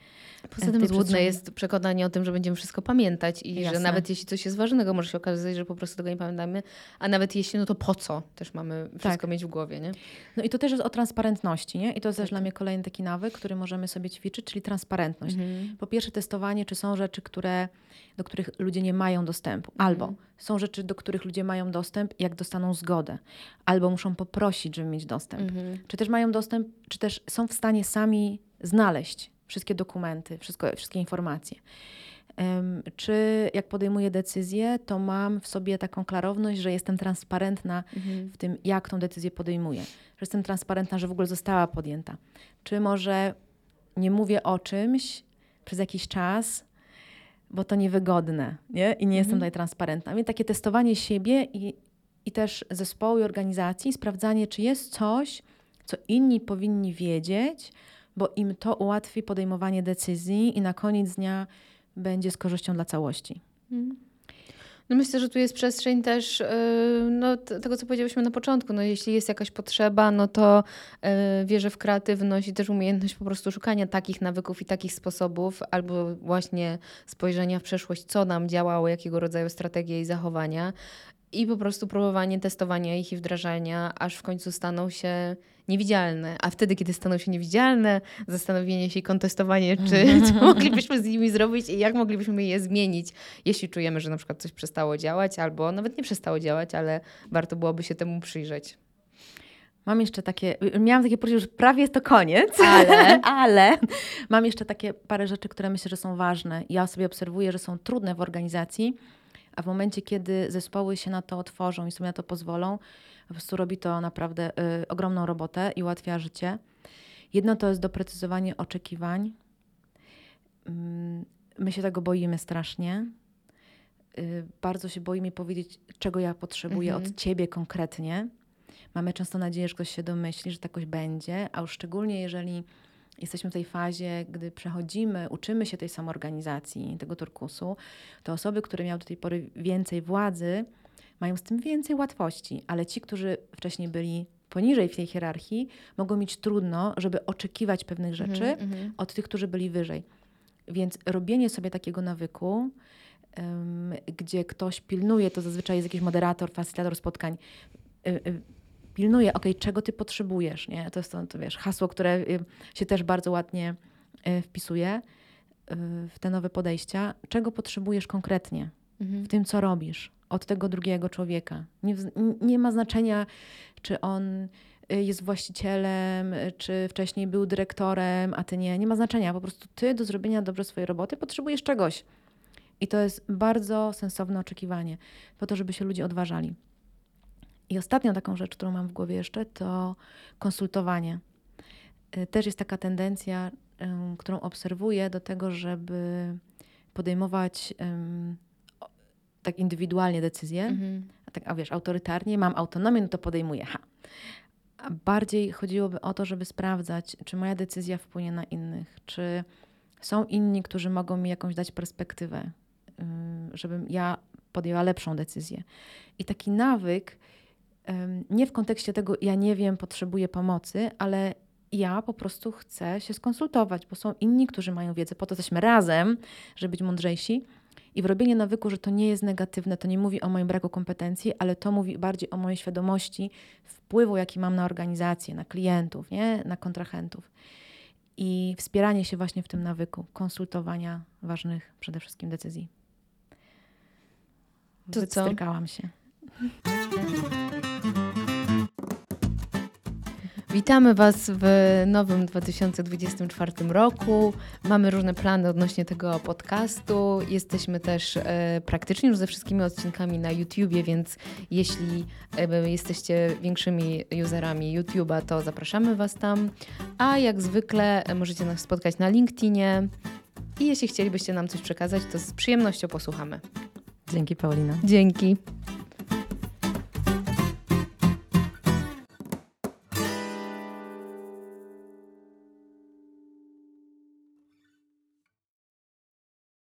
Poza tym złudne jest przekonanie o tym, że będziemy wszystko pamiętać i Jasne. że nawet jeśli coś jest ważnego, może się okazać, że po prostu tego nie pamiętamy, a nawet jeśli, no to po co też mamy wszystko tak. mieć w głowie, nie? No i to też jest o transparentności, nie? I to jest tak. też dla mnie kolejny taki nawyk, który możemy sobie ćwiczyć, czyli transparentność. Mhm. Po pierwsze testowanie, czy są rzeczy, które, do których ludzie nie mają dostępu, mhm. albo są rzeczy, do których ludzie mają dostęp, jak dostaną zgodę, albo muszą poprosić, żeby mieć dostęp. Mhm. Czy też mają dostęp, czy też są w stanie sami znaleźć wszystkie dokumenty, wszystko, wszystkie informacje. Czy jak podejmuję decyzję, to mam w sobie taką klarowność, że jestem transparentna mhm. w tym, jak tą decyzję podejmuję. Że jestem transparentna, że w ogóle została podjęta. Czy może nie mówię o czymś przez jakiś czas, bo to niewygodne nie? i nie mhm. jestem tutaj transparentna. Więc takie testowanie siebie i, i też zespołu i organizacji, sprawdzanie, czy jest coś, co inni powinni wiedzieć, bo im to ułatwi podejmowanie decyzji i na koniec dnia będzie z korzyścią dla całości. Mhm. No myślę, że tu jest przestrzeń też yy, no, tego, co powiedziałyśmy na początku. No, jeśli jest jakaś potrzeba, no to yy, wierzę w kreatywność i też umiejętność po prostu szukania takich nawyków i takich sposobów, albo właśnie spojrzenia w przeszłość, co nam działało, jakiego rodzaju strategie i zachowania. I po prostu próbowanie testowania ich i wdrażania, aż w końcu staną się niewidzialne. A wtedy, kiedy staną się niewidzialne, zastanowienie się i kontestowanie, *laughs* czy co moglibyśmy z nimi zrobić i jak moglibyśmy je zmienić, jeśli czujemy, że na przykład coś przestało działać, albo nawet nie przestało działać, ale warto byłoby się temu przyjrzeć. Mam jeszcze takie, miałam takie poczucie, że prawie jest to koniec, ale, *laughs* ale mam jeszcze takie parę rzeczy, które myślę, że są ważne. Ja sobie obserwuję, że są trudne w organizacji, a w momencie, kiedy zespoły się na to otworzą i sobie na to pozwolą, po prostu robi to naprawdę y, ogromną robotę i ułatwia życie. Jedno to jest doprecyzowanie oczekiwań. Mm, my się tego boimy strasznie. Y, bardzo się boimy powiedzieć, czego ja potrzebuję mhm. od ciebie konkretnie, Mamy często nadzieję, że ktoś się domyśli, że tak jakoś będzie, a już szczególnie jeżeli jesteśmy w tej fazie, gdy przechodzimy, uczymy się tej samoorganizacji, tego turkusu, to osoby, które miały do tej pory więcej władzy, mają z tym więcej łatwości, ale ci, którzy wcześniej byli poniżej w tej hierarchii, mogą mieć trudno, żeby oczekiwać pewnych rzeczy Mhm, mhm. od tych, którzy byli wyżej. Więc robienie sobie takiego nawyku, em, gdzie ktoś pilnuje, to zazwyczaj jest jakiś moderator, facylitator spotkań, y, y, pilnuje, ok, czego ty potrzebujesz, nie? To jest to, to wiesz, hasło, które y, się też bardzo ładnie y, wpisuje y, w te nowe podejścia. Czego potrzebujesz konkretnie Mhm. w tym, co robisz od tego drugiego człowieka? Nie, nie ma znaczenia, czy on y, jest właścicielem, czy wcześniej był dyrektorem, a ty nie. Nie ma znaczenia. Po prostu ty do zrobienia dobrze swojej roboty potrzebujesz czegoś. I to jest bardzo sensowne oczekiwanie, po to, żeby się ludzie odważali. I ostatnią taką rzecz, którą mam w głowie jeszcze, to konsultowanie. Y, Też jest taka tendencja, którą obserwuję, do tego, żeby podejmować tak indywidualnie decyzje, Mhm. a tak, a wiesz, autorytarnie, mam autonomię, no to podejmuję. Ha. A bardziej chodziłoby o to, żeby sprawdzać, czy moja decyzja wpłynie na innych, czy są inni, którzy mogą mi jakąś dać perspektywę, ym, żebym ja podjęła lepszą decyzję. I taki nawyk, nie w kontekście tego, ja nie wiem, potrzebuję pomocy, ale ja po prostu chcę się skonsultować, bo są inni, którzy mają wiedzę. Po to jesteśmy razem, żeby być mądrzejsi. I w robienie nawyku, że to nie jest negatywne, to nie mówi o moim braku kompetencji, ale to mówi bardziej o mojej świadomości wpływu, jaki mam na organizację, na klientów, nie? na kontrahentów. I wspieranie się właśnie w tym nawyku, konsultowania ważnych przede wszystkim decyzji. To co? Wystrykałam się. Witamy Was w nowym 2024 roku. Mamy różne plany odnośnie tego podcastu. Jesteśmy też e, praktycznie już ze wszystkimi odcinkami na YouTubie, więc jeśli e, jesteście większymi userami YouTube'a, to zapraszamy Was tam. A jak zwykle e, możecie nas spotkać na LinkedInie. I jeśli chcielibyście nam coś przekazać, to z przyjemnością posłuchamy. Dzięki Paulina. Dzięki.